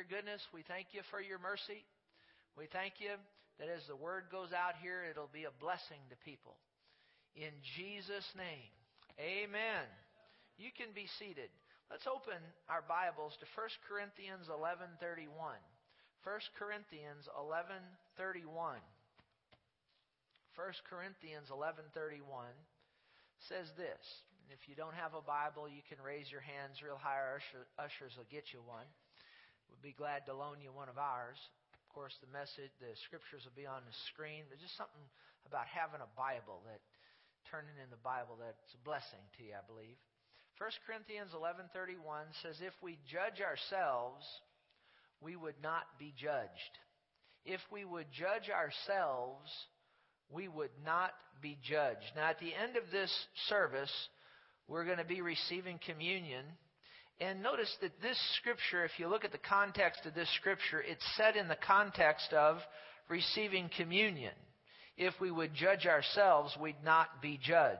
your goodness. We thank you for your mercy. We thank you that as the word goes out here, it'll be a blessing to people. In Jesus' name, amen. You can be seated. Let's open our Bibles to 1 Corinthians 11:31. 1 Corinthians 11:31. 1 Corinthians 11:31 says this. If you don't have a Bible, you can raise your hands real high. Our ushers will get you one. We'd be glad to loan you one of ours. Of course, the message, the scriptures will be on the screen. There's just something about having a Bible that turning in the Bible that's a blessing to you, I believe. 1 Corinthians 11:31 says if we judge ourselves, we would not be judged. If we would judge ourselves, we would not be judged. Now at the end of this service, we're going to be receiving communion. And notice that this scripture, if you look at the context of this scripture, it's set in the context of receiving communion. If we would judge ourselves, we'd not be judged.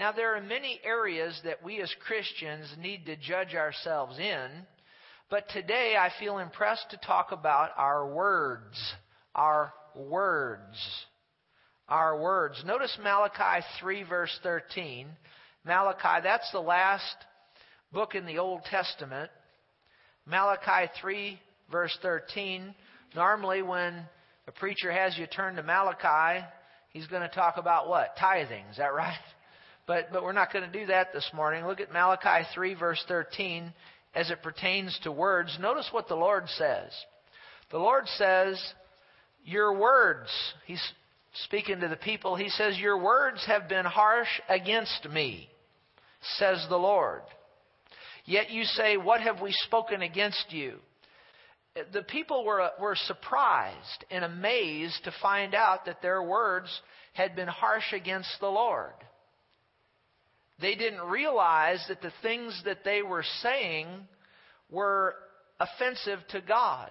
Now, there are many areas that we as Christians need to judge ourselves in, but today I feel impressed to talk about our words. Our words. Our words. Notice Malachi 3, verse 13. Malachi, that's the last book in the Old Testament. Malachi 3, verse 13. Normally, when a preacher has you turn to Malachi, he's going to talk about what? Tithing. Is that right? But, but we're not going to do that this morning. Look at Malachi 3, verse 13, as it pertains to words. Notice what the Lord says. The Lord says, Your words, He's speaking to the people, He says, Your words have been harsh against me, says the Lord. Yet you say, What have we spoken against you? The people were, were surprised and amazed to find out that their words had been harsh against the Lord. They didn't realize that the things that they were saying were offensive to God.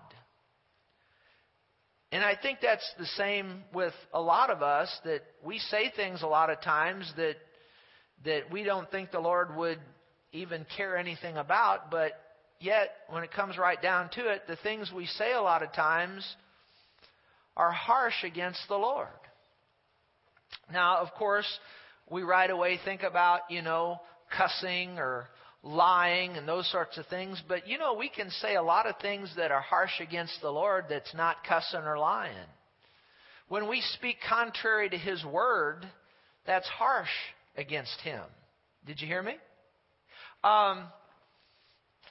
And I think that's the same with a lot of us that we say things a lot of times that that we don't think the Lord would even care anything about, but yet, when it comes right down to it, the things we say a lot of times are harsh against the Lord. Now, of course, we right away think about, you know, cussing or lying and those sorts of things, but you know, we can say a lot of things that are harsh against the Lord that's not cussing or lying. When we speak contrary to His Word, that's harsh against Him. Did you hear me? Um,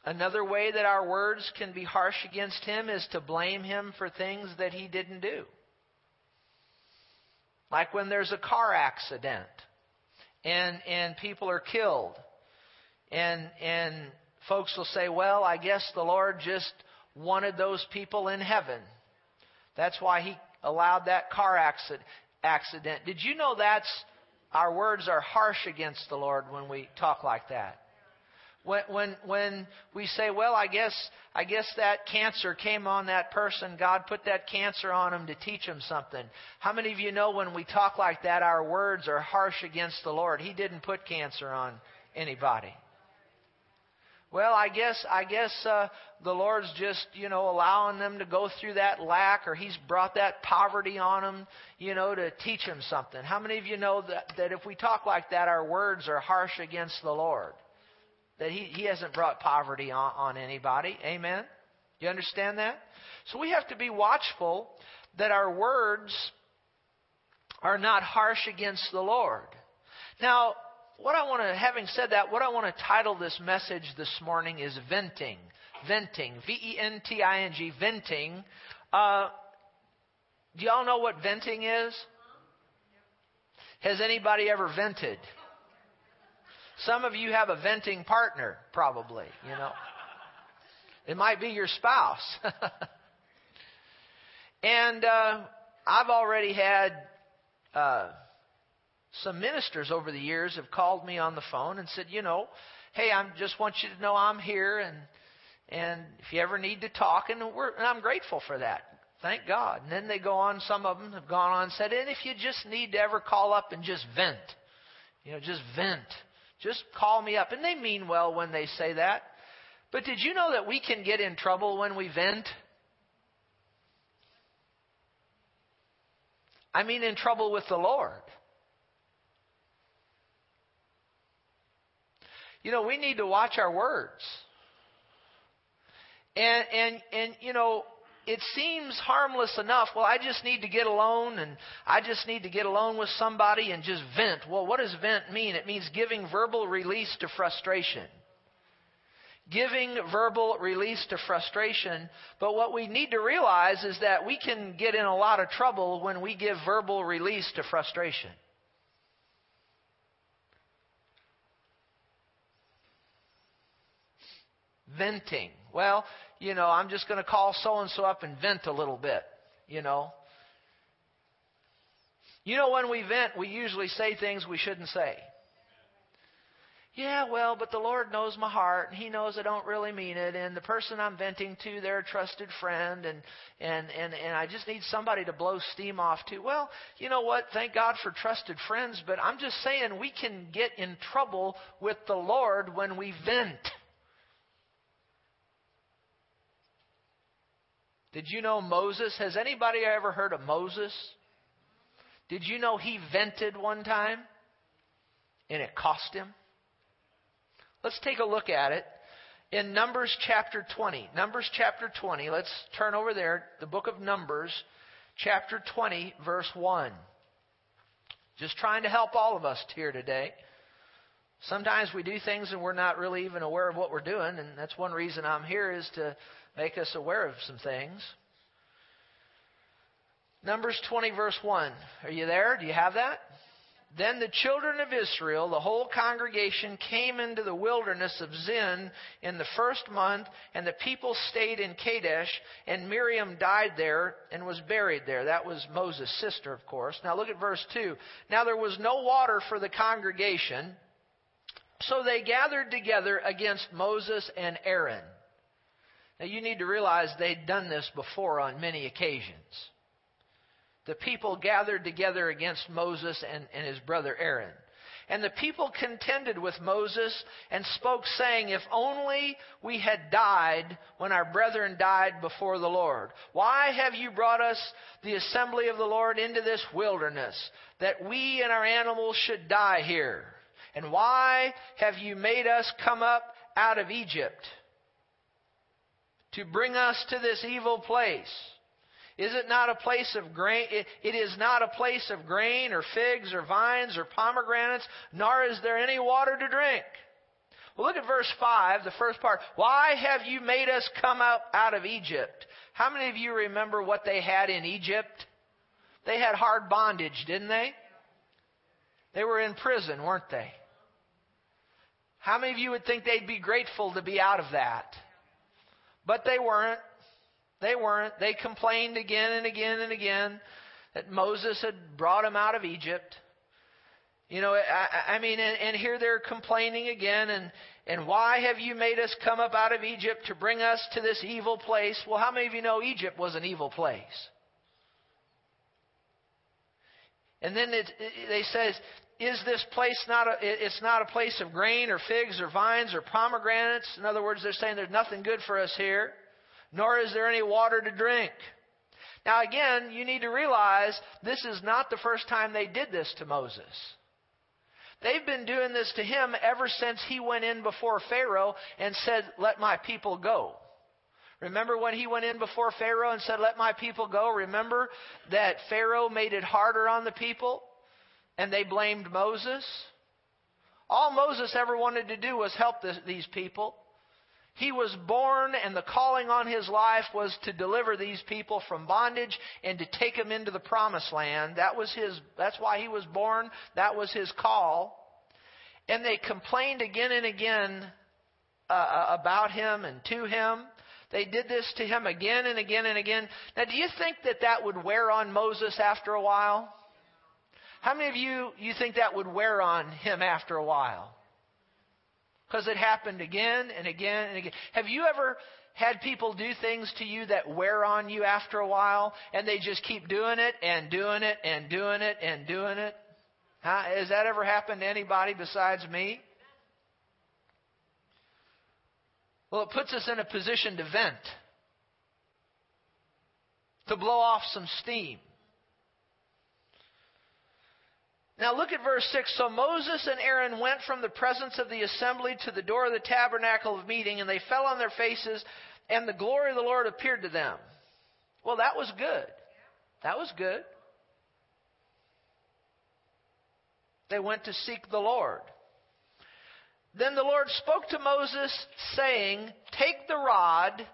another way that our words can be harsh against him is to blame him for things that he didn't do. Like when there's a car accident and and people are killed. And and folks will say, "Well, I guess the Lord just wanted those people in heaven. That's why he allowed that car accident." Did you know that's our words are harsh against the Lord when we talk like that? When, when, when we say, well, I guess, I guess that cancer came on that person, God put that cancer on him to teach him something. How many of you know when we talk like that, our words are harsh against the Lord? He didn't put cancer on anybody. Well, I guess I guess uh, the Lord's just you know allowing them to go through that lack, or He's brought that poverty on them, you know, to teach them something. How many of you know that that if we talk like that, our words are harsh against the Lord? That he, he hasn't brought poverty on, on anybody. Amen? You understand that? So we have to be watchful that our words are not harsh against the Lord. Now, what I want to, having said that, what I want to title this message this morning is venting. Venting. V E N T I N G. Venting. Uh, do y'all know what venting is? Has anybody ever vented? Some of you have a venting partner, probably, you know. It might be your spouse. and uh, I've already had uh, some ministers over the years have called me on the phone and said, you know, hey, I just want you to know I'm here, and and if you ever need to talk, and, we're, and I'm grateful for that. Thank God. And then they go on. Some of them have gone on and said, and if you just need to ever call up and just vent, you know, just vent. Just call me up. And they mean well when they say that. But did you know that we can get in trouble when we vent? I mean, in trouble with the Lord. You know, we need to watch our words. And, and, and, you know, it seems harmless enough. Well, I just need to get alone and I just need to get alone with somebody and just vent. Well, what does vent mean? It means giving verbal release to frustration. Giving verbal release to frustration. But what we need to realize is that we can get in a lot of trouble when we give verbal release to frustration. Venting. Well, you know, I'm just going to call so and so up and vent a little bit, you know. You know, when we vent, we usually say things we shouldn't say. Yeah, well, but the Lord knows my heart, and He knows I don't really mean it, and the person I'm venting to, they're a trusted friend, and and and and I just need somebody to blow steam off to. Well, you know what? Thank God for trusted friends, but I'm just saying we can get in trouble with the Lord when we vent. Did you know Moses? Has anybody ever heard of Moses? Did you know he vented one time and it cost him? Let's take a look at it in Numbers chapter 20. Numbers chapter 20. Let's turn over there, the book of Numbers, chapter 20, verse 1. Just trying to help all of us here today. Sometimes we do things and we're not really even aware of what we're doing, and that's one reason I'm here is to make us aware of some things. Numbers 20, verse 1. Are you there? Do you have that? Then the children of Israel, the whole congregation, came into the wilderness of Zin in the first month, and the people stayed in Kadesh, and Miriam died there and was buried there. That was Moses' sister, of course. Now look at verse 2. Now there was no water for the congregation, so they gathered together against Moses and Aaron. Now you need to realize they'd done this before on many occasions. The people gathered together against Moses and, and his brother Aaron. And the people contended with Moses and spoke, saying, If only we had died when our brethren died before the Lord. Why have you brought us, the assembly of the Lord, into this wilderness, that we and our animals should die here? And why have you made us come up out of Egypt? to bring us to this evil place? Is it not a place of grain? It, is not a place of grain or figs or vines or pomegranates, nor is there any water to drink. Well, look at verse 5, the first part. Why have you made us come out, out of Egypt? How many of you remember what they had in Egypt? They had hard bondage, didn't they? They were in prison, weren't they? How many of you would think they'd be grateful to be out of that? But they weren't. They weren't. They complained again and again and again that Moses had brought them out of Egypt. You know, I, I mean, and, and here they're complaining again, and and why have you made us come up out of Egypt to bring us to this evil place? Well, how many of you know Egypt was an evil place? And then it, it, they says, is this place not a, it's not a place of grain or figs or vines or pomegranates? In other words, they're saying there's nothing good for us here, nor is there any water to drink. Now again, you need to realize this is not the first time they did this to Moses. They've been doing this to him ever since he went in before Pharaoh and said, Let my people go. Remember when he went in before Pharaoh and said, Let my people go? Remember that Pharaoh made it harder on the people? And they blamed Moses. All Moses ever wanted to do was help this, these people. He was born, and the calling on his life was to deliver these people from bondage and to take them into the promised land. That was his, that's why he was born. That was his call. And they complained again and again uh, uh about him and to him. They did this to him again and again and again. Now, do you think that that would wear on Moses after a while? How many of you you think that would wear on him after a while? Because it happened again and again and again. Have you ever had people do things to you that wear on you after a while and they just keep doing it and doing it and doing it and doing it? Huh? Has that ever happened to anybody besides me? Well, it puts us in a position to vent, to blow off some steam. Now look at verse 6. So Moses and Aaron went from the presence of the assembly to the door of the tabernacle of meeting, and they fell on their faces, and the glory of the Lord appeared to them. Well, that was good. That was good. They went to seek the Lord. Then the Lord spoke to Moses, saying, Take the rod,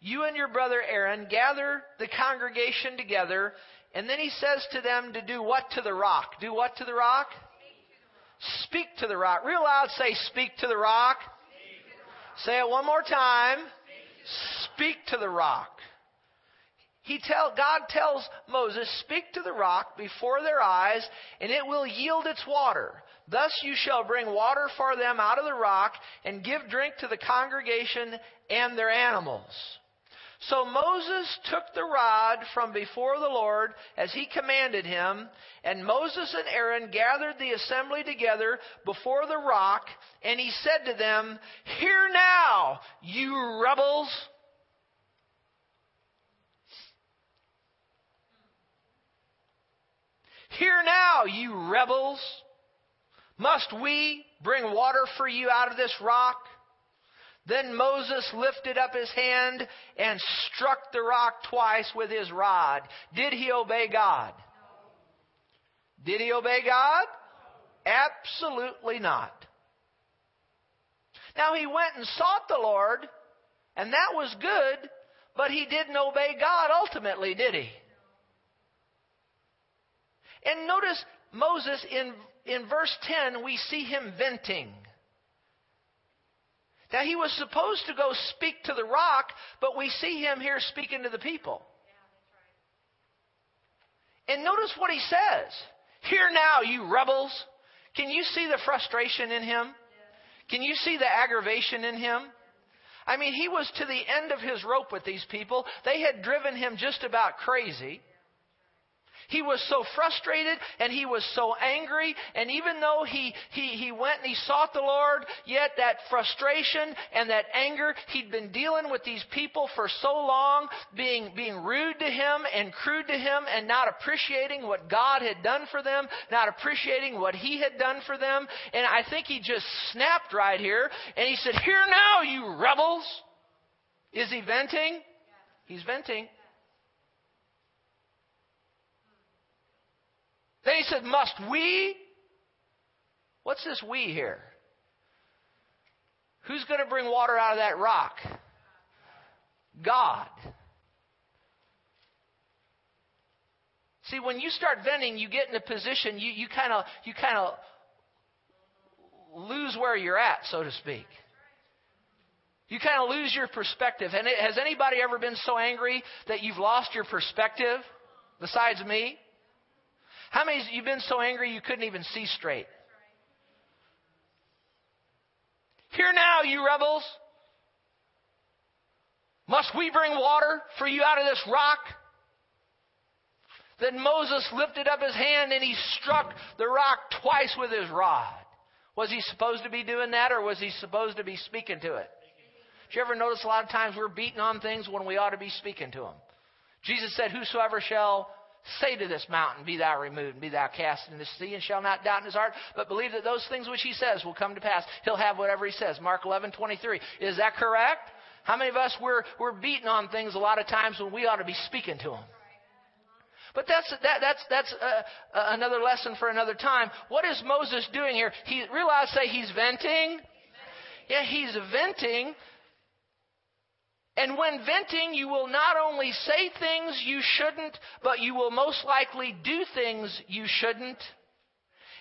you and your brother Aaron, gather the congregation together, and then he says to them to do what to the rock? Do what to the rock? Speak to the rock. Real loud say, Speak to the rock. Say it one more time. Speak to the rock. He tell, God tells Moses, Speak to the rock before their eyes, and it will yield its water. Thus you shall bring water for them out of the rock, and give drink to the congregation and their animals. So Moses took the rod from before the Lord as he commanded him, and Moses and Aaron gathered the assembly together before the rock, and he said to them, Hear now, you rebels! Hear now, you rebels! Must we bring water for you out of this rock? Then Moses lifted up his hand and struck the rock twice with his rod. Did he obey God? Did he obey God? Absolutely not. Now he went and sought the Lord, and that was good, but he didn't obey God ultimately, did he? And notice Moses in, in verse 10, we see him venting. Now, he was supposed to go speak to the rock, but we see him here speaking to the people. And notice what he says Hear now, you rebels. Can you see the frustration in him? Can you see the aggravation in him? I mean, he was to the end of his rope with these people. They had driven him just about crazy. He was so frustrated and he was so angry. And even though he, he, he went and he sought the Lord, yet that frustration and that anger, he'd been dealing with these people for so long, being, being rude to him and crude to him and not appreciating what God had done for them, not appreciating what he had done for them. And I think he just snapped right here and he said, Hear now, you rebels! Is he venting? He's venting. Then he said, Must we? What's this we here? Who's going to bring water out of that rock? God. See, when you start venting, you get in a position you, kind of you kind of lose where you're at, so to speak. You kind of lose your perspective. And it, has anybody ever been so angry that you've lost your perspective? Besides me, how many of you have been so angry you couldn't even see straight? Hear now, you rebels. Must we bring water for you out of this rock? Then Moses lifted up his hand and he struck the rock twice with his rod. Was he supposed to be doing that or was he supposed to be speaking to it? Did you ever notice a lot of times we're beating on things when we ought to be speaking to them? Jesus said, Whosoever shall Say to this mountain, Be thou removed, and be thou cast into the sea, and shall not doubt in his heart, but believe that those things which he says will come to pass. He'll have whatever he says. Mark eleven twenty three. Is that correct? How many of us we're we're beating on things a lot of times when we ought to be speaking to them? But that's that, that's that's uh, uh, another lesson for another time. What is Moses doing here? He realize say he's venting. Yeah, he's venting and when venting, you will not only say things you shouldn't, but you will most likely do things you shouldn't.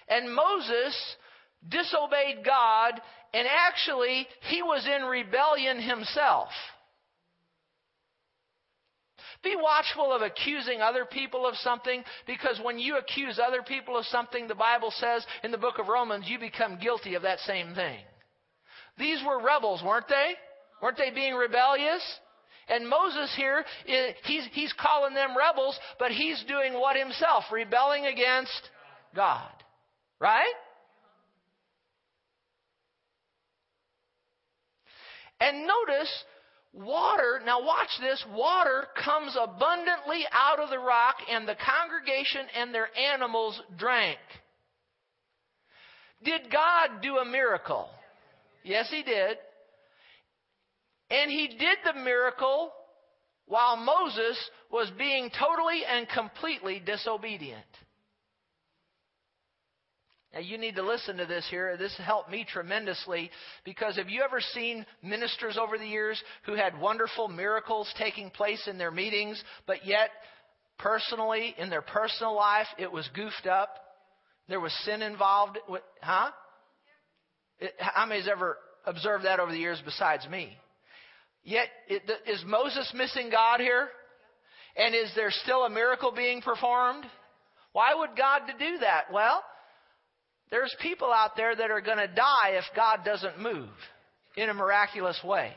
And Moses disobeyed God, and actually, he was in rebellion himself. Be watchful of accusing other people of something because when you accuse other people of something, the Bible says in the book of Romans, you become guilty of that same thing. These were rebels, weren't they? Weren't they being rebellious? And Moses here, he's, he's calling them rebels, but he's doing what himself? Rebelling against God. Right? And notice, water, now watch this, water comes abundantly out of the rock, and the congregation and their animals drank. Did God do a miracle? Yes, He did. And He did the miracle while Moses was being totally and completely disobedient. Now, you need to listen to this here. This helped me tremendously because have you ever seen ministers over the years who had wonderful miracles taking place in their meetings, but yet personally, in their personal life, it was goofed up? There was sin involved? Huh? How many's ever observed that over the years besides me? Yet, is Moses missing God here? And is there still a miracle being performed? Why would God do that? Well, there's people out there that are going to die if God doesn't move in a miraculous way.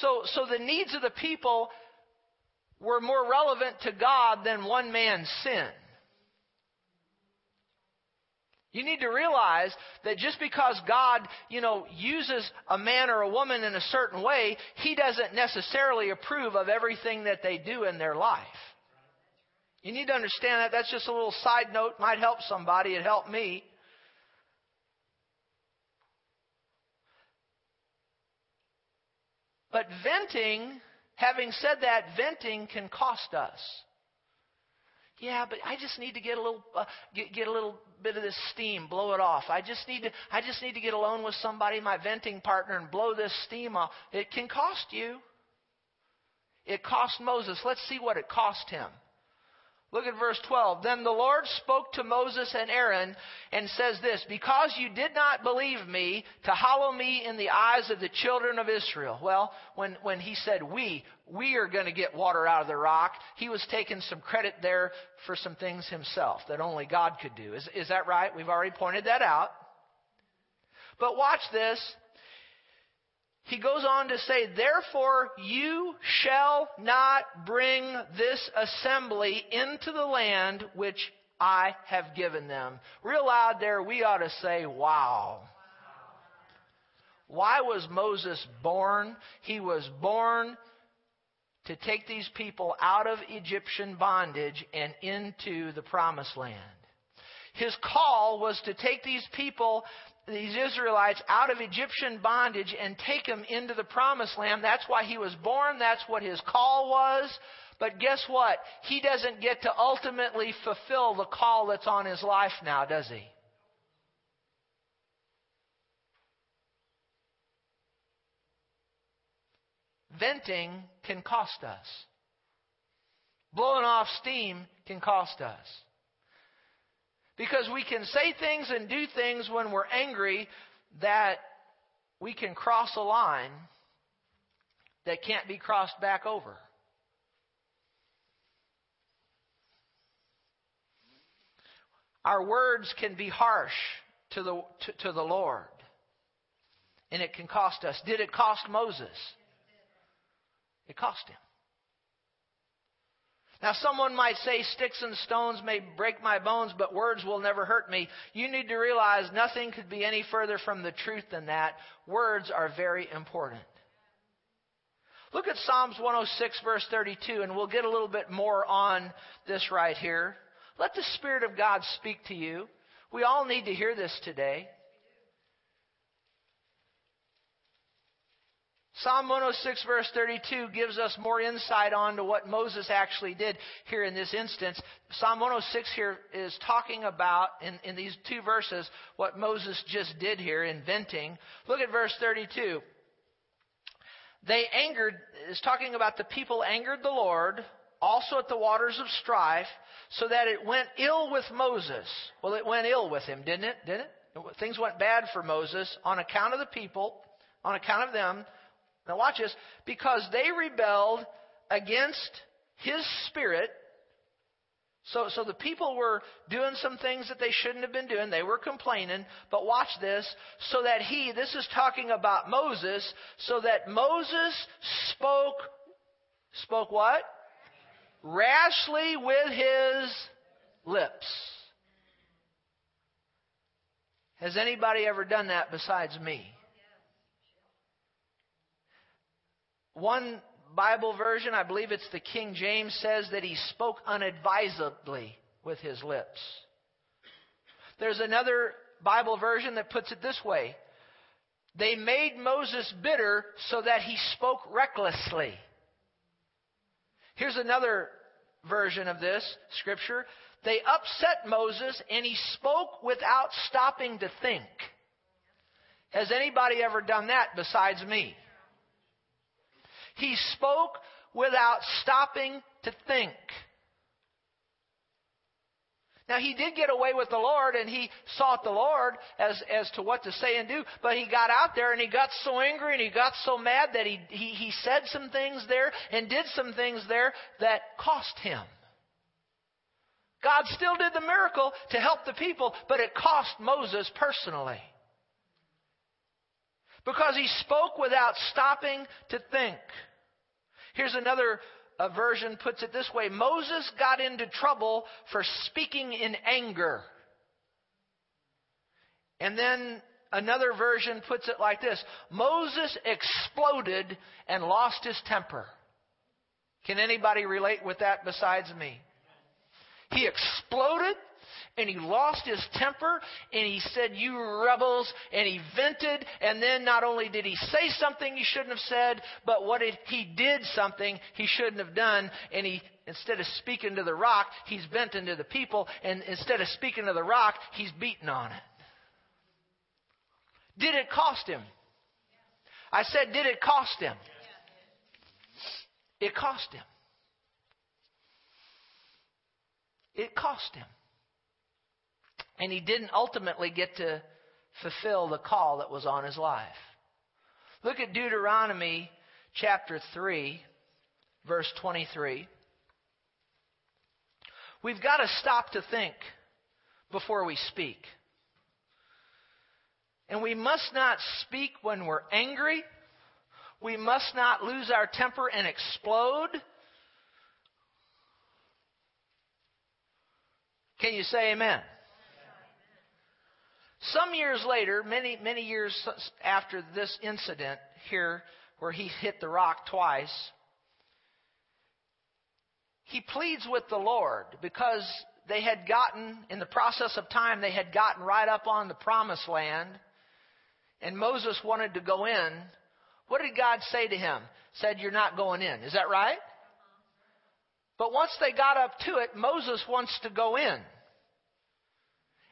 So, so the needs of the people were more relevant to God than one man's sin. You need to realize that just because God, you know, uses a man or a woman in a certain way, He doesn't necessarily approve of everything that they do in their life. You need to understand that. That's just a little side note. Might help somebody. It helped me. But venting, having said that, venting can cost us. Yeah, but I just need to get a little uh, get, get a little bit of this steam, blow it off. I just need to I just need to get alone with somebody, my venting partner, and blow this steam off. It can cost you. It cost Moses. Let's see what it cost him. Look at verse 12. Then the Lord spoke to Moses and Aaron and says this, Because you did not believe me to hallow me in the eyes of the children of Israel. Well, when, when he said we, we are going to get water out of the rock, he was taking some credit there for some things himself that only God could do. Is, is that right? We've already pointed that out. But watch this he goes on to say, Therefore you shall not bring this assembly into the land which I have given them. Real loud there, we ought to say, Wow. Why was Moses born? He was born to take these people out of Egyptian bondage and into the promised land. His call was to take these people these Israelites out of Egyptian bondage and take them into the promised land. That's why he was born. That's what his call was. But guess what? He doesn't get to ultimately fulfill the call that's on his life now, does he? Venting can cost us. Blowing off steam can cost us. Because we can say things and do things when we're angry that we can cross a line that can't be crossed back over. Our words can be harsh to the, to, to the Lord. And it can cost us. Did it cost Moses? It cost him. Now, someone might say, Sticks and stones may break my bones, but words will never hurt me. You need to realize nothing could be any further from the truth than that. Words are very important. Look at Psalms 106, verse 32, and we'll get a little bit more on this right here. Let the Spirit of God speak to you. We all need to hear this today. Psalm 106, verse 32, gives us more insight on to what Moses actually did here in this instance. Psalm 106 here is talking about, in, in these two verses, what Moses just did here, inventing. Look at verse 32. They angered, is talking about the people angered the Lord, also at the waters of strife, so that it went ill with Moses. Well, it went ill with him, didn't it? Didn't it? Things went bad for Moses on account of the people, on account of them. Now watch this. Because they rebelled against his spirit. So, so the people were doing some things that they shouldn't have been doing. They were complaining. But watch this. So that he, this is talking about Moses, so that Moses spoke, spoke what? Rashly with his lips. Has anybody ever done that besides me? One Bible version, I believe it's the King James, says that he spoke unadvisedly with his lips. There's another Bible version that puts it this way They made Moses bitter so that he spoke recklessly. Here's another version of this scripture. They upset Moses and he spoke without stopping to think. Has anybody ever done that besides me? He spoke without stopping to think. Now he did get away with the Lord and he sought the Lord as, as to what to say and do, but he got out there and he got so angry and he got so mad that he, he, he said some things there and did some things there that cost him. God still did the miracle to help the people, but it cost Moses personally. Because he spoke without stopping to think. Here's another a version puts it this way Moses got into trouble for speaking in anger. And then another version puts it like this Moses exploded and lost his temper. Can anybody relate with that besides me? He exploded and he lost his temper and he said, You rebels, and he vented. And then not only did he say something he shouldn't have said, but what it, he did something he shouldn't have done. And he, instead of speaking to the rock, he's bent into the people. And instead of speaking to the rock, he's beaten on it. Did it cost him? I said, Did it cost him? It cost him. It cost him. And he didn't ultimately get to fulfill the call that was on his life. Look at Deuteronomy chapter 3, verse 23. We've got to stop to think before we speak. And we must not speak when we're angry. We must not lose our temper and explode. Can you say amen? Some years later, many, many years after this incident here, where he hit the rock twice, he pleads with the Lord because they had gotten, in the process of time, they had gotten right up on the promised land, and Moses wanted to go in. What did God say to him? Said, You're not going in. Is that right? But once they got up to it, Moses wants to go in.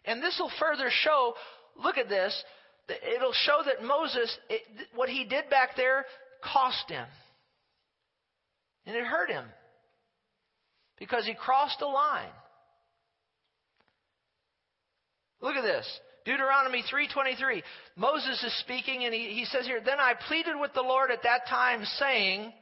And this will further show, look at this, it'll show that Moses, it, what he did back there cost him. And it hurt him. Because he crossed a line. Look at this. Deuteronomy 3:23. Moses is speaking and he, he says here, "Then I pleaded with the Lord at that time saying,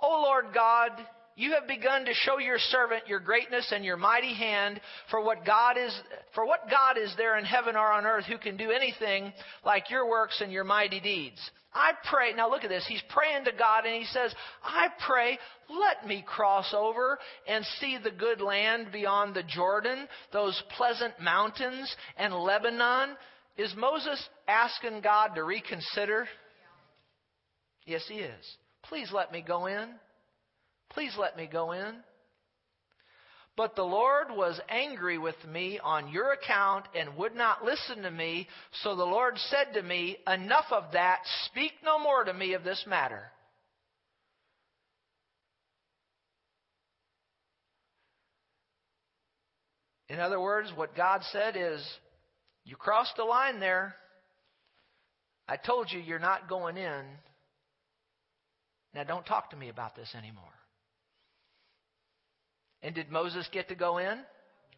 O Lord God, you have begun to show your servant your greatness and your mighty hand for what God is for what God is there in heaven or on earth who can do anything like your works and your mighty deeds. I pray, now look at this. He's praying to God and he says, I pray, let me cross over and see the good land beyond the Jordan, those pleasant mountains and Lebanon. Is Moses asking God to reconsider? Yes, he is. Please let me go in. Please let me go in. But the Lord was angry with me on your account and would not listen to me. So the Lord said to me, Enough of that. Speak no more to me of this matter. In other words, what God said is, You crossed the line there. I told you you're not going in. Now don't talk to me about this anymore. And did Moses get to go in?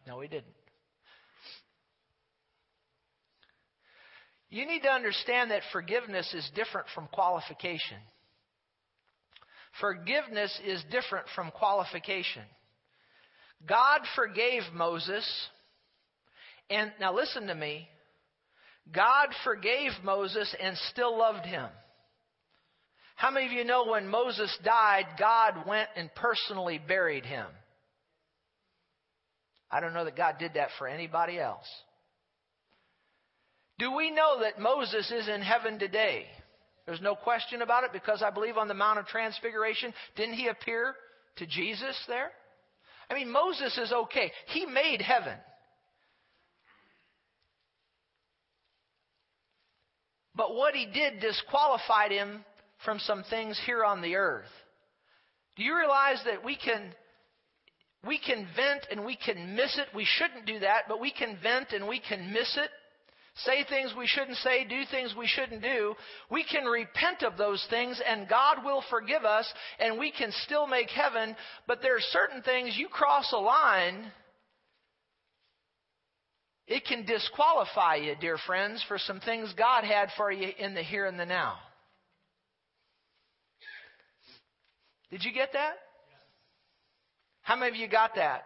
No, he didn't. You need to understand that forgiveness is different from qualification. Forgiveness is different from qualification. God forgave Moses, and now listen to me. God forgave Moses and still loved him. How many of you know when Moses died, God went and personally buried him? I don't know that God did that for anybody else. Do we know that Moses is in heaven today? There's no question about it because I believe on the Mount of Transfiguration, didn't he appear to Jesus there? I mean, Moses is okay. He made heaven. But what he did disqualified him from some things here on the earth. Do you realize that we can we can vent and we can miss it? We shouldn't do that, but we can vent and we can miss it. Say things we shouldn't say, do things we shouldn't do. We can repent of those things and God will forgive us and we can still make heaven, but there are certain things you cross a line it can disqualify you, dear friends, for some things God had for you in the here and the now. Did you get that? How many of you got that?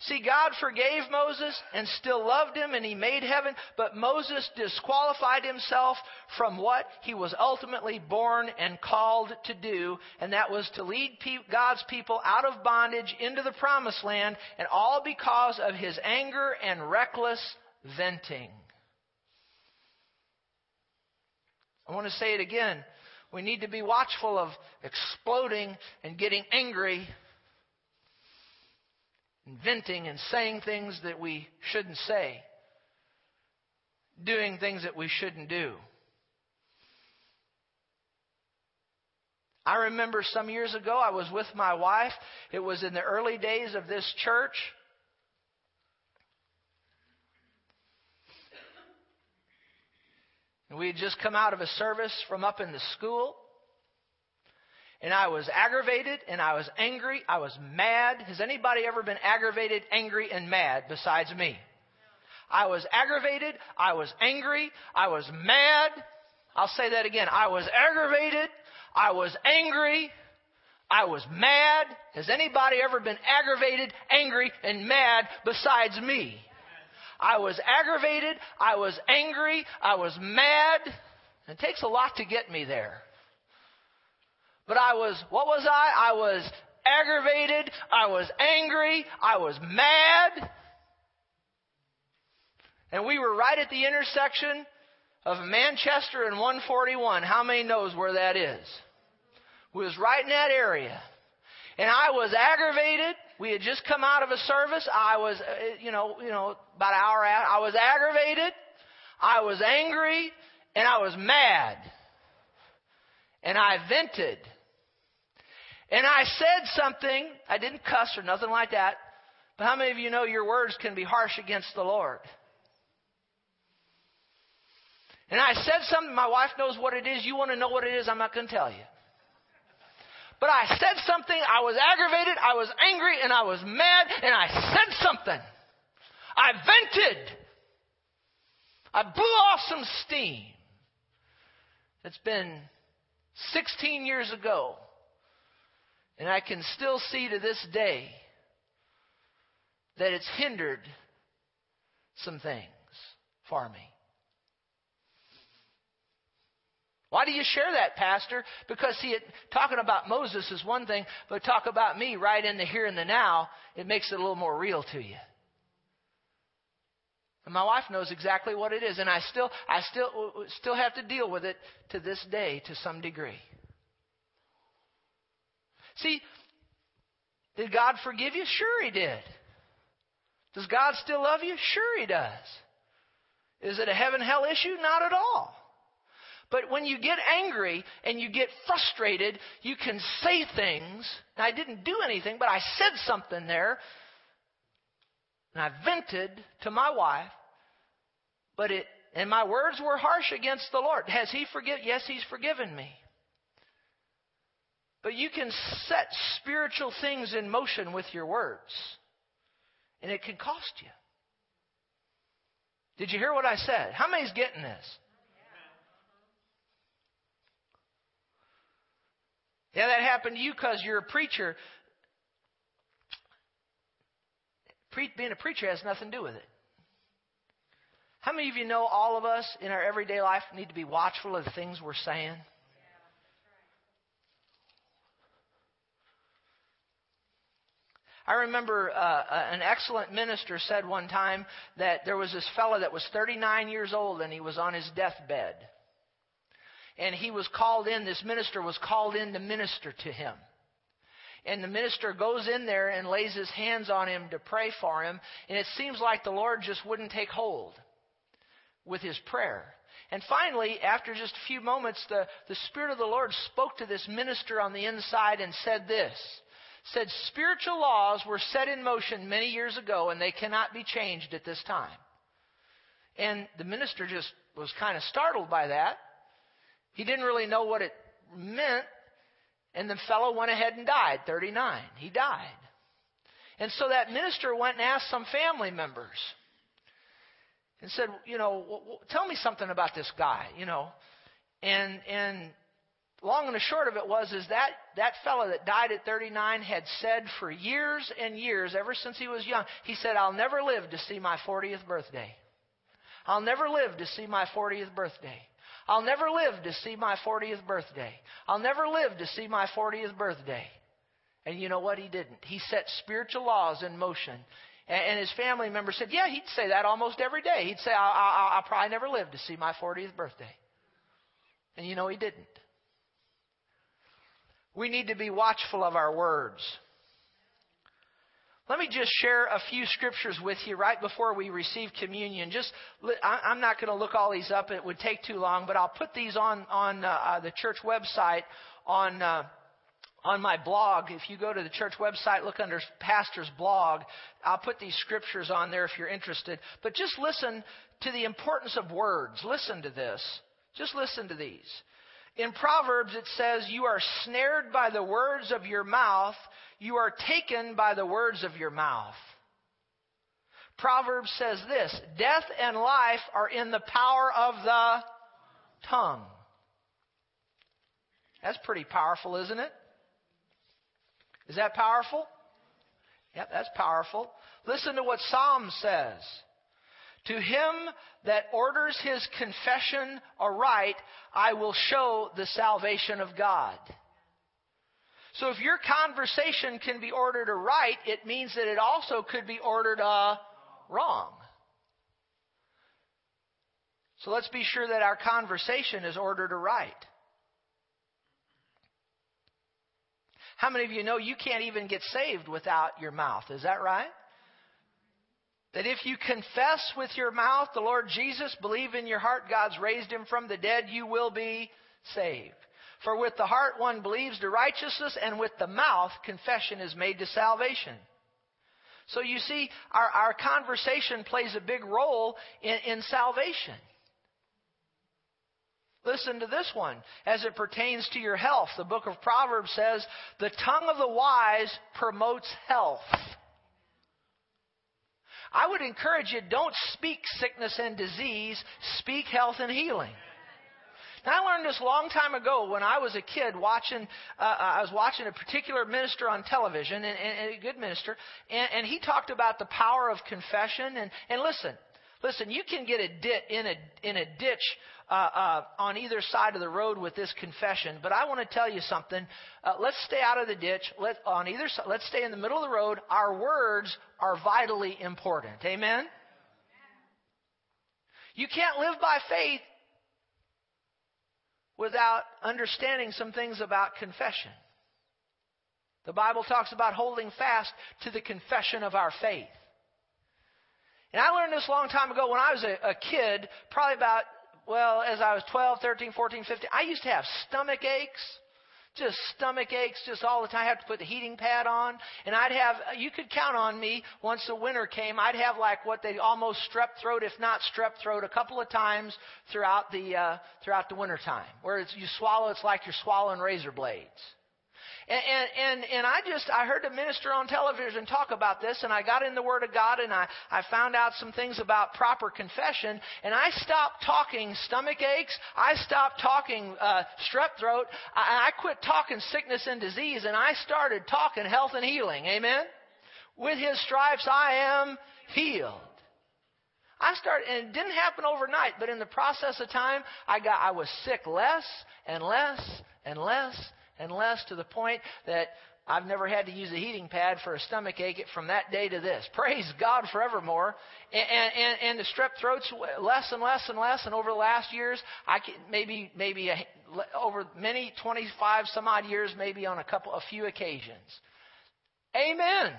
See, God forgave Moses and still loved him and he made heaven, but Moses disqualified himself from what he was ultimately born and called to do, and that was to lead God's people out of bondage into the promised land, and all because of his anger and reckless venting. I want to say it again. We need to be watchful of exploding and getting angry, inventing and saying things that we shouldn't say, doing things that we shouldn't do. I remember some years ago, I was with my wife. It was in the early days of this church. And we had just come out of a service from up in the school. And I was aggravated and I was angry. I was mad. Has anybody ever been aggravated, angry, and mad besides me? I was aggravated. I was angry. I was mad. I'll say that again. I was aggravated. I was angry. I was mad. Has anybody ever been aggravated, angry, and mad besides me? I was aggravated. I was angry. I was mad. It takes a lot to get me there. But I was, what was I? I was aggravated. I was angry. I was mad. And we were right at the intersection of Manchester and 141. How many knows where that is? We was right in that area. And I was aggravated. We had just come out of a service. I was, uh, you know, you know, about an hour out. I was aggravated. I was angry, and I was mad. And I vented. And I said something. I didn't cuss or nothing like that. But how many of you know your words can be harsh against the Lord? And I said something. My wife knows what it is. You want to know what it is? I'm not going to tell you. But I said something, I was aggravated, I was angry, and I was mad, and I said something. I vented. I blew off some steam. It's been 16 years ago. And I can still see to this day that it's hindered some things for me. Why do you share that, Pastor? Because, see, it, talking about Moses is one thing, but talk about me right in the here and the now, it makes it a little more real to you. And my wife knows exactly what it is, and I still, I still, still have to deal with it to this day to some degree. See, did God forgive you? Sure, He did. Does God still love you? Sure, He does. Is it a heaven hell issue? Not at all. But when you get angry and you get frustrated, you can say things. I didn't do anything, but I said something there. And I vented to my wife. But it, and my words were harsh against the Lord. Has He forgiven? Yes, He's forgiven me. But you can set spiritual things in motion with your words. And it can cost you. Did you hear what I said? How many's getting this? Yeah, that happened to you because you're a preacher. Pre- being a preacher has nothing to do with it. How many of you know all of us in our everyday life need to be watchful of the things we're saying? I remember uh, an excellent minister said one time that there was this fellow that was 39 years old and he was on his deathbed. and he was called in, this minister was called in to minister to him. And the minister goes in there and lays his hands on him to pray for him, and it seems like the Lord just wouldn't take hold with his prayer. And finally, after just a few moments, the, the Spirit of the Lord spoke to this minister on the inside and said this said spiritual laws were set in motion many years ago and they cannot be changed at this time. And the minister just was kind of startled by that. He didn't really know what it meant. And the fellow went ahead and died, 39. He died. And so that minister went and asked some family members and said, you know, tell me something about this guy, you know. And and long and the short of it was is that that fellow that died at 39 had said for years and years, ever since he was young, he said, "I'll never live to see my 40th birthday. I'll never live to see my 40th birthday." I'll never live to see my 40th birthday. I'll never live to see my 40th birthday. And you know what? He didn't. He set spiritual laws in motion. And his family members said, Yeah, he'd say that almost every day. He'd say, I'll, I'll, I'll probably never live to see my 40th birthday. And you know, he didn't. We need to be watchful of our words. Let me just share a few scriptures with you right before we receive communion. Just, I'm not going to look all these up; it would take too long. But I'll put these on on uh, uh, the church website on uh, on my blog. If you go to the church website, look under pastor's blog. I'll put these scriptures on there if you're interested. But just listen to the importance of words. Listen to this. Just listen to these. In Proverbs, it says, You are snared by the words of your mouth, you are taken by the words of your mouth. Proverbs says this Death and life are in the power of the tongue. That's pretty powerful, isn't it? Is that powerful? Yep, that's powerful. Listen to what Psalm says. To him that orders his confession aright, I will show the salvation of God. So if your conversation can be ordered aright, it means that it also could be ordered uh, wrong. So let's be sure that our conversation is ordered aright. How many of you know you can't even get saved without your mouth? Is that right? That if you confess with your mouth the Lord Jesus, believe in your heart God's raised him from the dead, you will be saved. For with the heart one believes to righteousness, and with the mouth confession is made to salvation. So you see, our, our conversation plays a big role in, in salvation. Listen to this one. As it pertains to your health, the book of Proverbs says, the tongue of the wise promotes health. I would encourage you, don't speak sickness and disease, speak health and healing. Now, I learned this a long time ago when I was a kid watching, uh, uh, I was watching a particular minister on television, and, and, and a good minister, and, and he talked about the power of confession. And, and listen, listen, you can get a dit in a, in a ditch uh, uh, on either side of the road with this confession. But I want to tell you something. Uh, let's stay out of the ditch. Let on either side. Let's stay in the middle of the road. Our words are vitally important. Amen. You can't live by faith without understanding some things about confession. The Bible talks about holding fast to the confession of our faith. And I learned this a long time ago when I was a, a kid, probably about well, as I was 12, 13, 14, 15, I used to have stomach aches. Just stomach aches just all the time. I had to put the heating pad on. And I'd have, you could count on me once the winter came, I'd have like what they almost strep throat, if not strep throat, a couple of times throughout the, uh, throughout the winter time. Where you swallow, it's like you're swallowing razor blades. And, and, and I just, I heard a minister on television talk about this and I got in the Word of God and I, I found out some things about proper confession and I stopped talking stomach aches. I stopped talking uh, strep throat. I, I quit talking sickness and disease and I started talking health and healing. Amen? With His stripes I am healed. I started, and it didn't happen overnight, but in the process of time, I got, I was sick less and less and less and less to the point that I've never had to use a heating pad for a stomach ache from that day to this. Praise God forevermore. And, and, and the strep throat's less and less and less. And over the last years, I can, maybe, maybe a, over many 25 some odd years, maybe on a couple, a few occasions. Amen.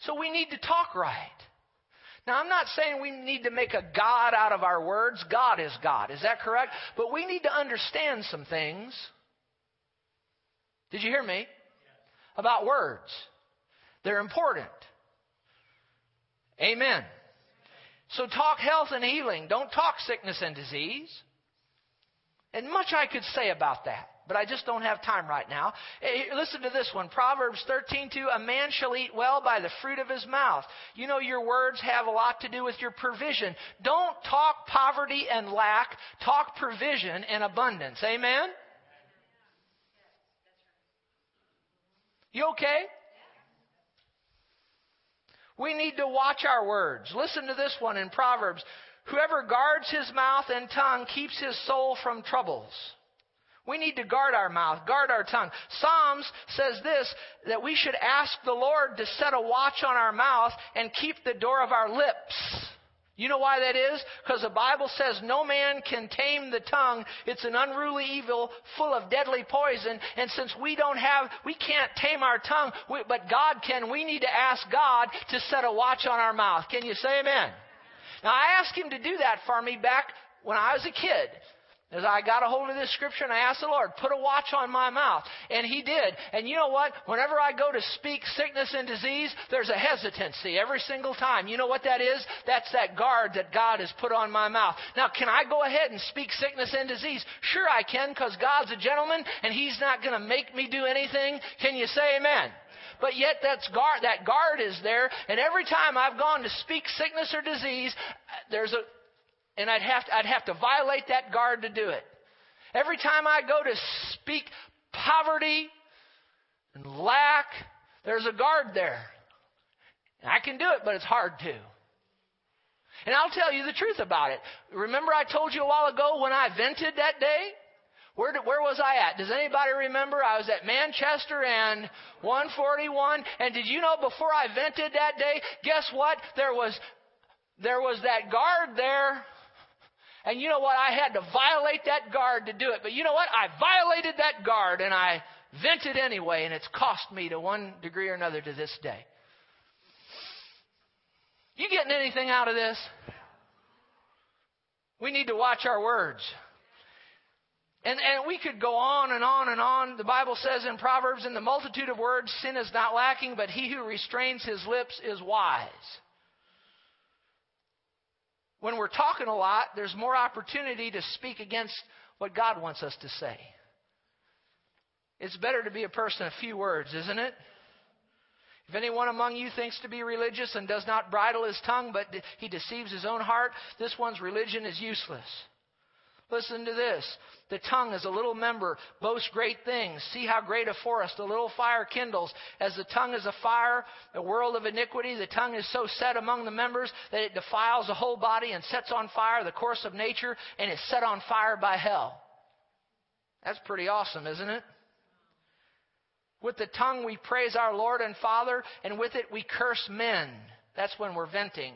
So we need to talk right. Now, I'm not saying we need to make a God out of our words. God is God. Is that correct? But we need to understand some things. Did you hear me? About words. They're important. Amen. So talk health and healing. Don't talk sickness and disease. And much I could say about that but I just don't have time right now. Eh, eh, listen to this one. Proverbs 13:2 A man shall eat well by the fruit of his mouth. You know your words have a lot to do with your provision. Don't talk poverty and lack, talk provision and abundance. Amen. You okay? We need to watch our words. Listen to this one in Proverbs. Whoever guards his mouth and tongue keeps his soul from troubles. We need to guard our mouth, guard our tongue. Psalms says this, that we should ask the Lord to set a watch on our mouth and keep the door of our lips. You know why that is? Because the Bible says no man can tame the tongue. It's an unruly evil full of deadly poison. And since we don't have, we can't tame our tongue, we, but God can, we need to ask God to set a watch on our mouth. Can you say amen? Now I asked him to do that for me back when I was a kid. As I got a hold of this scripture and I asked the Lord, put a watch on my mouth. And He did. And you know what? Whenever I go to speak sickness and disease, there's a hesitancy every single time. You know what that is? That's that guard that God has put on my mouth. Now, can I go ahead and speak sickness and disease? Sure I can because God's a gentleman and He's not going to make me do anything. Can you say amen? but yet that's guard, that guard is there. And every time I've gone to speak sickness or disease, there's a, and I'd have, to, I'd have to violate that guard to do it. Every time I go to speak poverty and lack, there's a guard there. I can do it, but it's hard to. And I'll tell you the truth about it. Remember, I told you a while ago when I vented that day? Where, did, where was I at? Does anybody remember? I was at Manchester and 141. And did you know before I vented that day, guess what? There was, there was that guard there and you know what? I had to violate that guard to do it. But you know what? I violated that guard and I vented anyway, and it's cost me to one degree or another to this day. You getting anything out of this? We need to watch our words. And, and we could go on and on and on. The Bible says in Proverbs, in the multitude of words, sin is not lacking, but he who restrains his lips is wise when we're talking a lot, there's more opportunity to speak against what God wants us to say. It's better to be a person of few words, isn't it? If anyone among you thinks to be religious and does not bridle his tongue, but he deceives his own heart, this one's religion is useless. Listen to this. The tongue is a little member, boasts great things. See how great a forest a little fire kindles. As the tongue is a fire, a world of iniquity, the tongue is so set among the members that it defiles the whole body and sets on fire the course of nature and is set on fire by hell. That's pretty awesome, isn't it? With the tongue we praise our Lord and Father, and with it we curse men. That's when we're venting.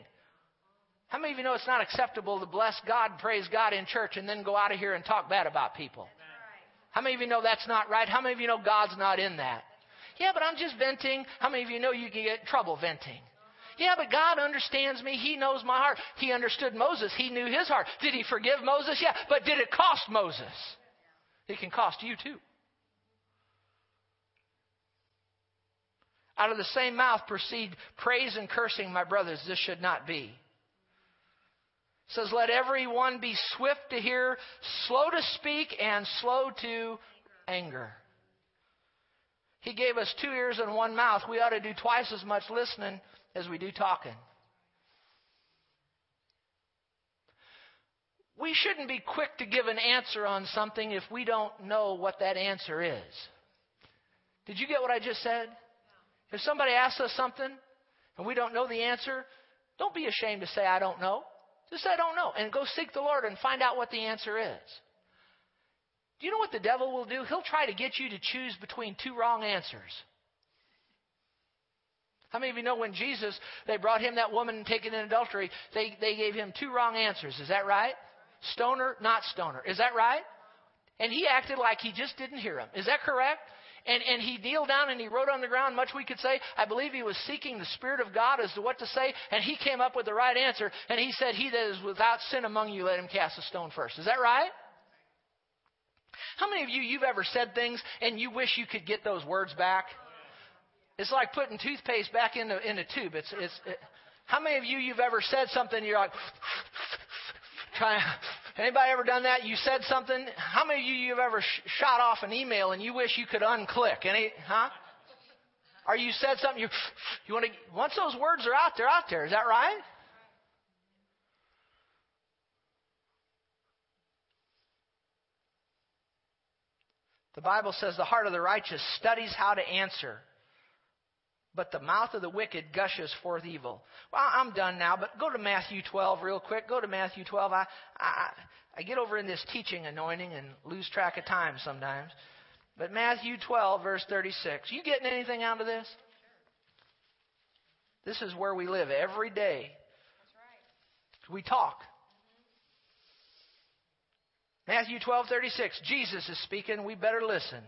How many of you know it's not acceptable to bless God, praise God in church, and then go out of here and talk bad about people? How many of you know that's not right? How many of you know God's not in that? Yeah, but I'm just venting. How many of you know you can get trouble venting? Yeah, but God understands me. He knows my heart. He understood Moses. He knew his heart. Did he forgive Moses? Yeah. But did it cost Moses? It can cost you too. Out of the same mouth proceed praise and cursing, my brothers. This should not be says, Let everyone be swift to hear, slow to speak, and slow to anger. He gave us two ears and one mouth. We ought to do twice as much listening as we do talking. We shouldn't be quick to give an answer on something if we don't know what that answer is. Did you get what I just said? If somebody asks us something and we don't know the answer, don't be ashamed to say, I don't know. Just I don't know. And go seek the Lord and find out what the answer is. Do you know what the devil will do? He'll try to get you to choose between two wrong answers. How many of you know when Jesus, they brought him that woman taken in adultery, they, they gave him two wrong answers. Is that right? Stoner, not stoner. Is that right? And he acted like he just didn't hear him. Is that correct? And, and he kneeled down and he wrote on the ground, much we could say. I believe he was seeking the Spirit of God as to what to say, and he came up with the right answer. And he said, He that is without sin among you, let him cast a stone first. Is that right? How many of you, you've ever said things and you wish you could get those words back? It's like putting toothpaste back in the, in a tube. It's, it's, it, how many of you, you've ever said something, you're like, trying, anybody ever done that? You said something. How many of you, you've ever sh- shot off an email and you wish you could unclick? Any, huh? Or you said something, you, you want to, once those words are out, they're out there. Is that right? The Bible says the heart of the righteous studies how to answer, but the mouth of the wicked gushes forth evil. Well, I'm done now, but go to Matthew 12 real quick. Go to Matthew 12. I, I, I get over in this teaching anointing and lose track of time sometimes. But Matthew 12, verse 36. You getting anything out of this? This is where we live every day. We talk. Matthew 12:36 Jesus is speaking, we better listen.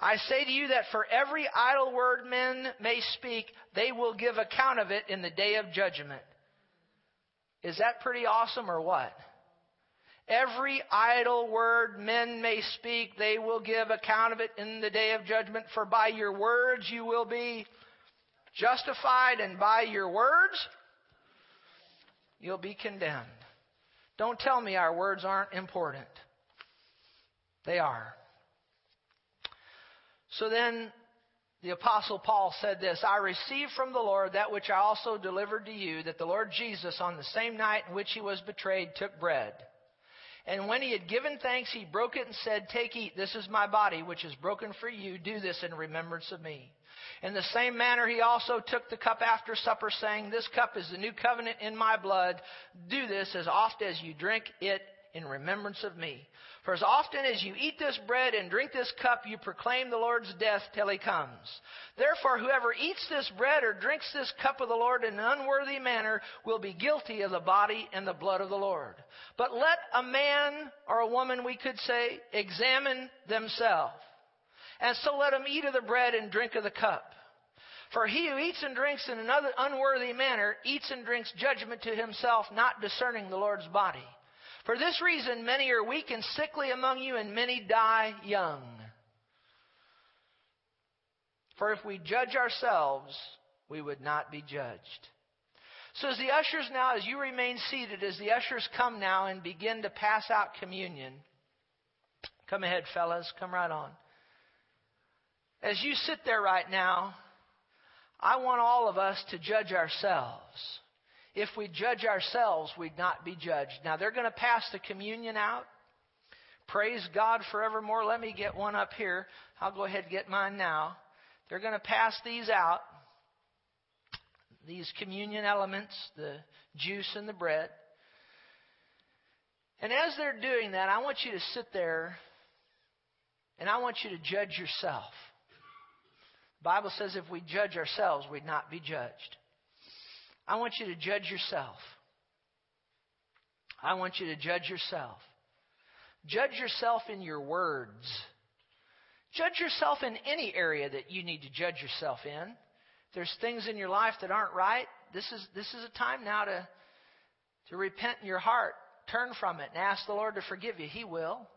I say to you that for every idle word men may speak, they will give account of it in the day of judgment. Is that pretty awesome or what? Every idle word men may speak, they will give account of it in the day of judgment. For by your words you will be justified, and by your words you'll be condemned. Don't tell me our words aren't important. They are. So then the Apostle Paul said this I received from the Lord that which I also delivered to you, that the Lord Jesus, on the same night in which he was betrayed, took bread. And when he had given thanks, he broke it and said, Take, eat, this is my body, which is broken for you. Do this in remembrance of me. In the same manner, he also took the cup after supper, saying, This cup is the new covenant in my blood. Do this as oft as you drink it in remembrance of me. For as often as you eat this bread and drink this cup, you proclaim the Lord's death till he comes. Therefore, whoever eats this bread or drinks this cup of the Lord in an unworthy manner will be guilty of the body and the blood of the Lord. But let a man or a woman, we could say, examine themselves. And so let him eat of the bread and drink of the cup. For he who eats and drinks in another unworthy manner eats and drinks judgment to himself, not discerning the Lord's body. For this reason, many are weak and sickly among you, and many die young. For if we judge ourselves, we would not be judged. So, as the ushers now, as you remain seated, as the ushers come now and begin to pass out communion, come ahead, fellas, come right on. As you sit there right now, I want all of us to judge ourselves if we judge ourselves, we'd not be judged. Now, they're going to pass the communion out. Praise God forevermore. Let me get one up here. I'll go ahead and get mine now. They're going to pass these out, these communion elements, the juice and the bread. And as they're doing that, I want you to sit there and I want you to judge yourself. The Bible says if we judge ourselves, we'd not be judged. I want you to judge yourself. I want you to judge yourself. Judge yourself in your words. Judge yourself in any area that you need to judge yourself in. There's things in your life that aren't right, this is, this is a time now to, to repent in your heart. Turn from it and ask the Lord to forgive you. He will.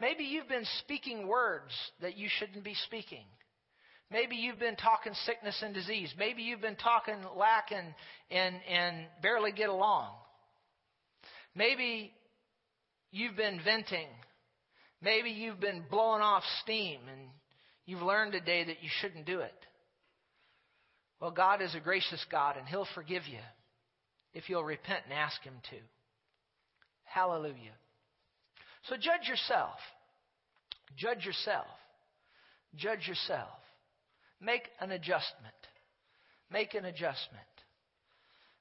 Maybe you've been speaking words that you shouldn't be speaking. Maybe you've been talking sickness and disease. Maybe you've been talking lack and, and, and barely get along. Maybe you've been venting. Maybe you've been blowing off steam and you've learned today that you shouldn't do it. Well, God is a gracious God and He'll forgive you if you'll repent and ask Him to. Hallelujah. So judge yourself. Judge yourself. Judge yourself. Make an adjustment. Make an adjustment.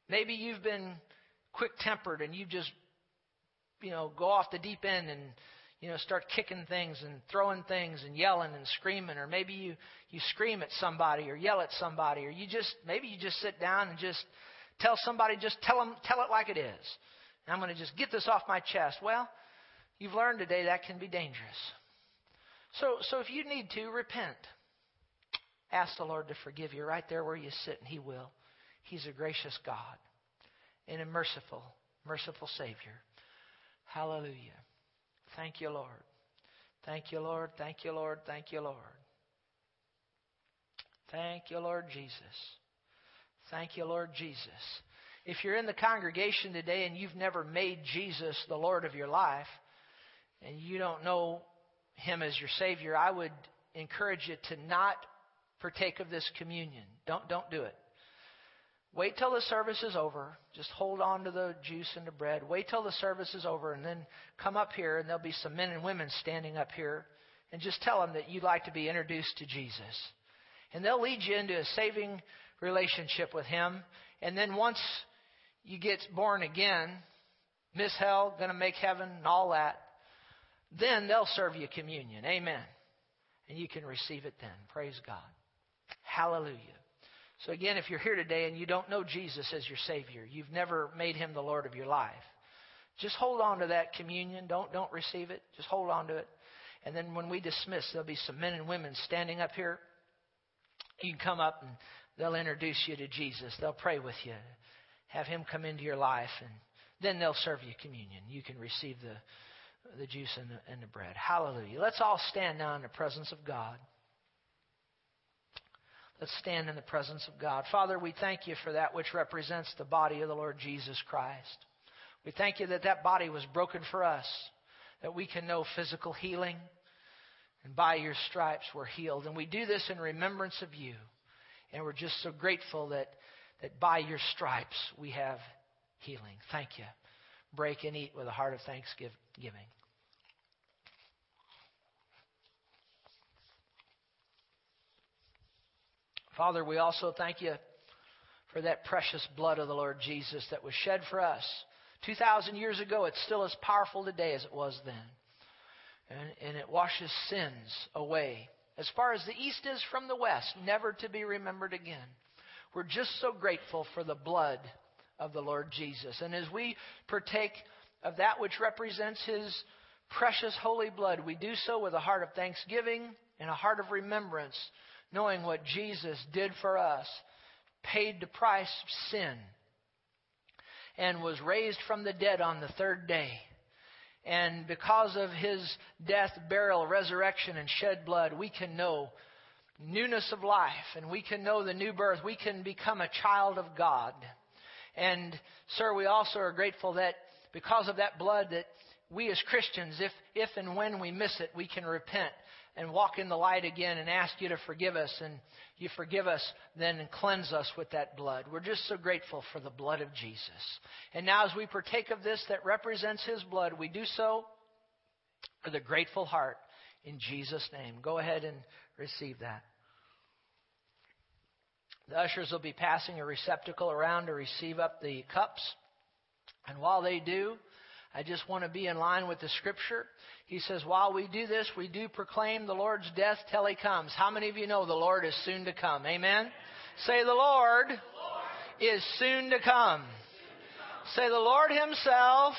Maybe you've been quick tempered and you just, you know, go off the deep end and you know, start kicking things and throwing things and yelling and screaming, or maybe you, you scream at somebody or yell at somebody, or you just, maybe you just sit down and just tell somebody, just tell them, tell it like it is. And I'm going to just get this off my chest. Well, you've learned today that can be dangerous. So, so if you need to, repent. Ask the Lord to forgive you right there where you sit, and He will. He's a gracious God and a merciful, merciful Savior. Hallelujah. Thank you, Lord. Thank you, Lord. Thank you, Lord. Thank you, Lord. Thank you, Lord Jesus. Thank you, Lord Jesus. If you're in the congregation today and you've never made Jesus the Lord of your life, and you don't know Him as your Savior, I would encourage you to not partake of this communion. Don't, don't do it. Wait till the service is over. Just hold on to the juice and the bread. Wait till the service is over and then come up here and there'll be some men and women standing up here and just tell them that you'd like to be introduced to Jesus. And they'll lead you into a saving relationship with Him. And then once you get born again, miss hell, gonna make heaven, and all that, then they'll serve you communion. Amen. And you can receive it then. Praise God. Hallelujah. So, again, if you're here today and you don't know Jesus as your Savior, you've never made Him the Lord of your life, just hold on to that communion. Don't, don't receive it. Just hold on to it. And then when we dismiss, there'll be some men and women standing up here. You can come up and they'll introduce you to Jesus. They'll pray with you. Have Him come into your life, and then they'll serve you communion. You can receive the, the juice and the, and the bread. Hallelujah. Let's all stand now in the presence of God. Let's stand in the presence of God. Father, we thank you for that which represents the body of the Lord Jesus Christ. We thank you that that body was broken for us, that we can know physical healing, and by your stripes we're healed. And we do this in remembrance of you. And we're just so grateful that, that by your stripes we have healing. Thank you. Break and eat with a heart of thanksgiving. Father, we also thank you for that precious blood of the Lord Jesus that was shed for us. 2,000 years ago, it's still as powerful today as it was then. And, and it washes sins away as far as the east is from the west, never to be remembered again. We're just so grateful for the blood of the Lord Jesus. And as we partake of that which represents his precious holy blood, we do so with a heart of thanksgiving and a heart of remembrance knowing what Jesus did for us, paid the price of sin, and was raised from the dead on the third day. And because of his death, burial, resurrection, and shed blood, we can know newness of life and we can know the new birth. We can become a child of God. And, sir, we also are grateful that because of that blood that we as Christians, if, if and when we miss it, we can repent and walk in the light again and ask you to forgive us. And you forgive us, then cleanse us with that blood. We're just so grateful for the blood of Jesus. And now, as we partake of this that represents His blood, we do so with a grateful heart in Jesus' name. Go ahead and receive that. The ushers will be passing a receptacle around to receive up the cups. And while they do, I just want to be in line with the scripture. He says, while we do this, we do proclaim the Lord's death till he comes. How many of you know the Lord is soon to come? Amen? Say, the Lord, is soon to come. Say, the Lord himself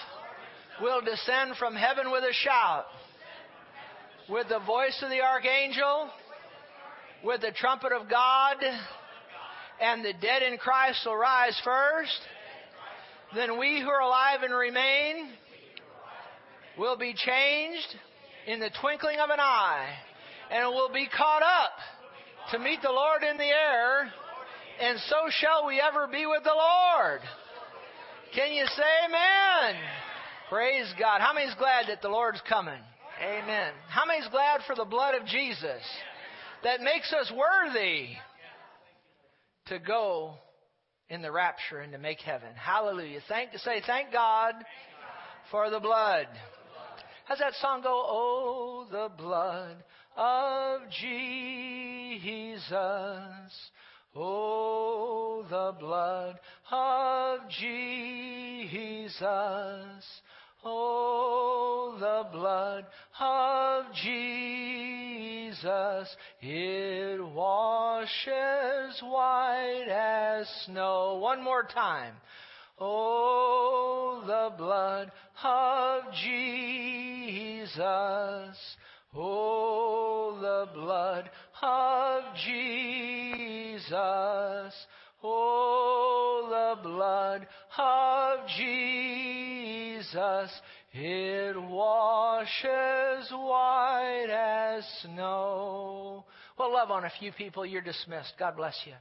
will descend from heaven with a shout, with the voice of the archangel, with the trumpet of God, and the dead in Christ will rise first. Then we who are alive and remain will be changed in the twinkling of an eye and will be caught up to meet the Lord in the air, and so shall we ever be with the Lord. Can you say amen? Praise God. How many's glad that the Lord's coming? Amen. How many's glad for the blood of Jesus that makes us worthy to go in the rapture and to make heaven? Hallelujah. Thank to say thank God for the blood. How's that song go? Oh, the blood of Jesus. Oh, the blood of Jesus. Oh, the blood of Jesus, it washes white as snow. One more time. Oh, the blood of Jesus. Oh, the blood of Jesus. Oh, the blood of Jesus. It washes white as snow. Well, love on a few people. You're dismissed. God bless you.